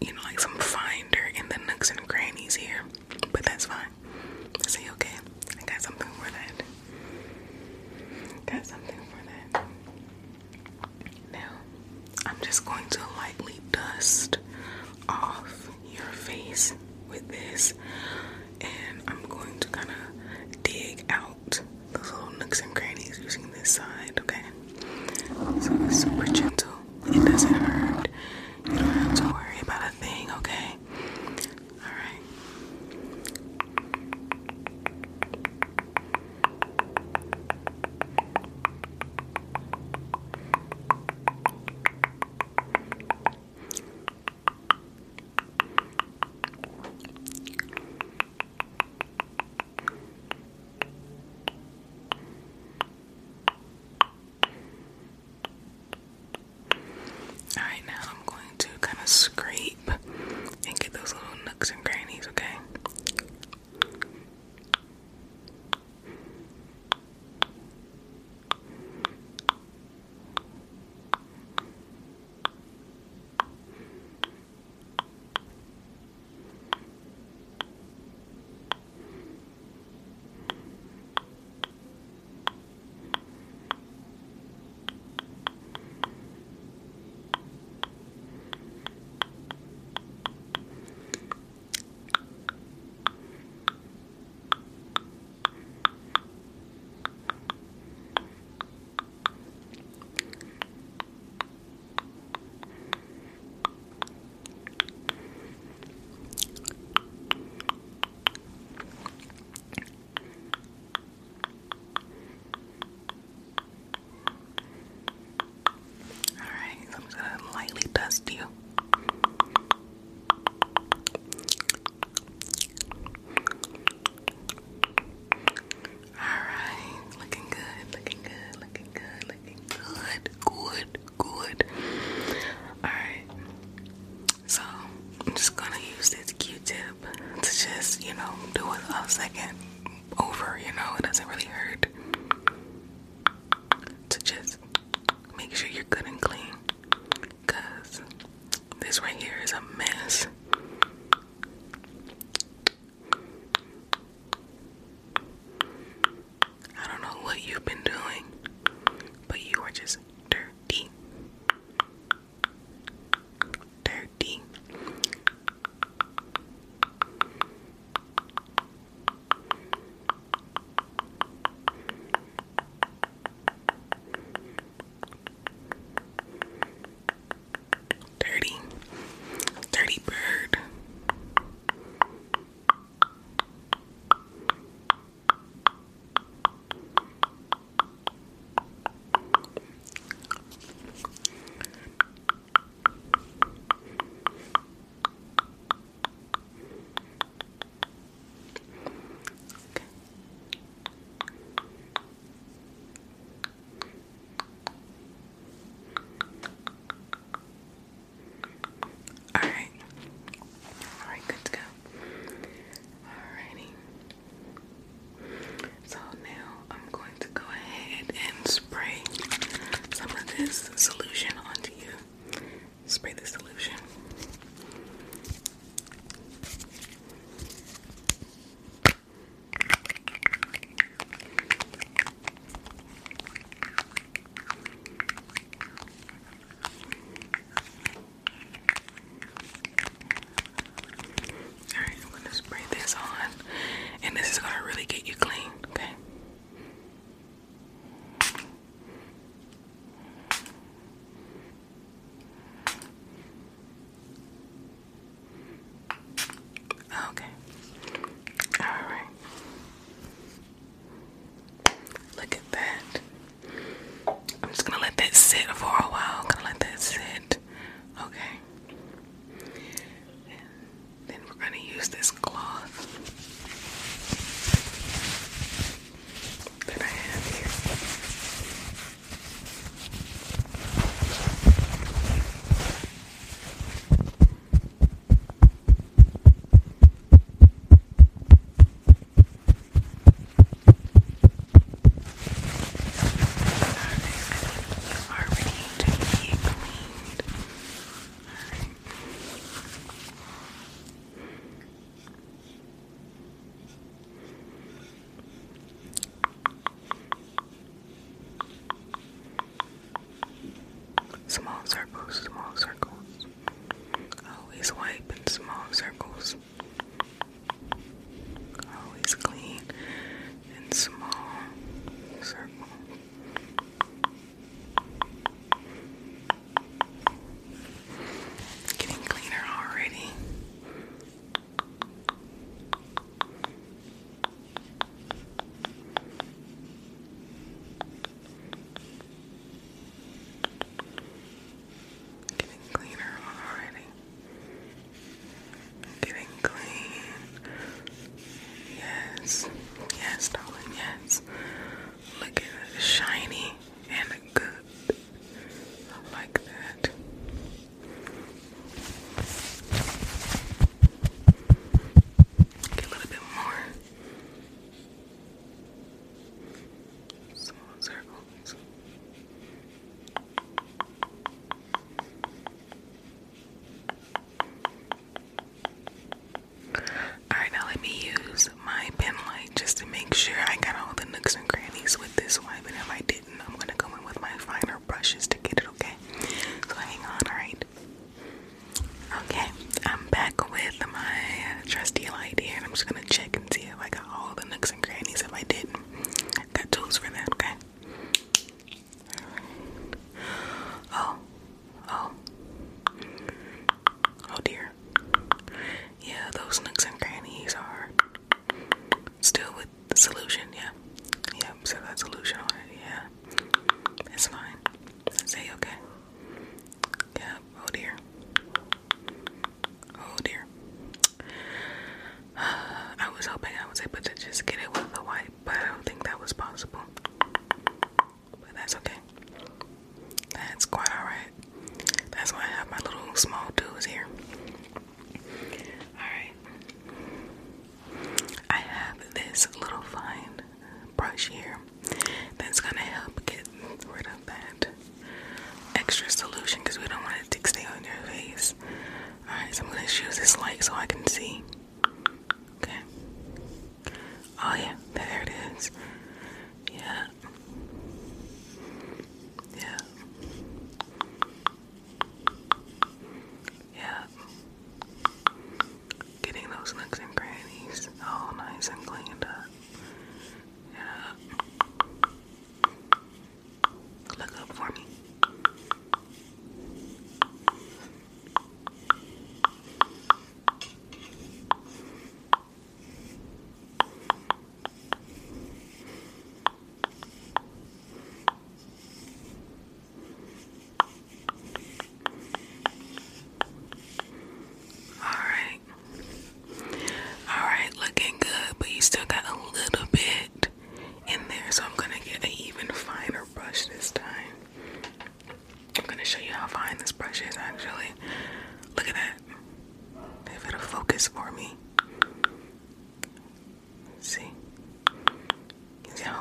you know, like some finder in the nooks and crannies here, but that's fine. See, okay, I got something for that. Got something for that. Now, I'm just going to lightly dust off your face with this, and I'm going to kind of dig out those little nooks and crannies.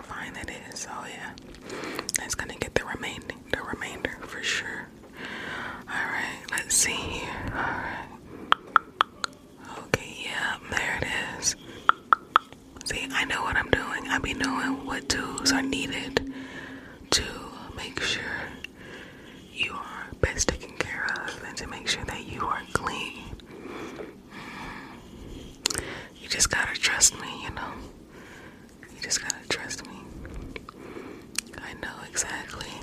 terrifying that is. oh yeah, that's gonna get the remainder, the remainder for sure. All right, let's see here. All right. Okay, yeah, there it is. See, I know what I'm doing. I be knowing what tools are needed to make sure you are best taken care of and to make sure that you are clean. You just gotta trust me, you know. You just gotta exactly.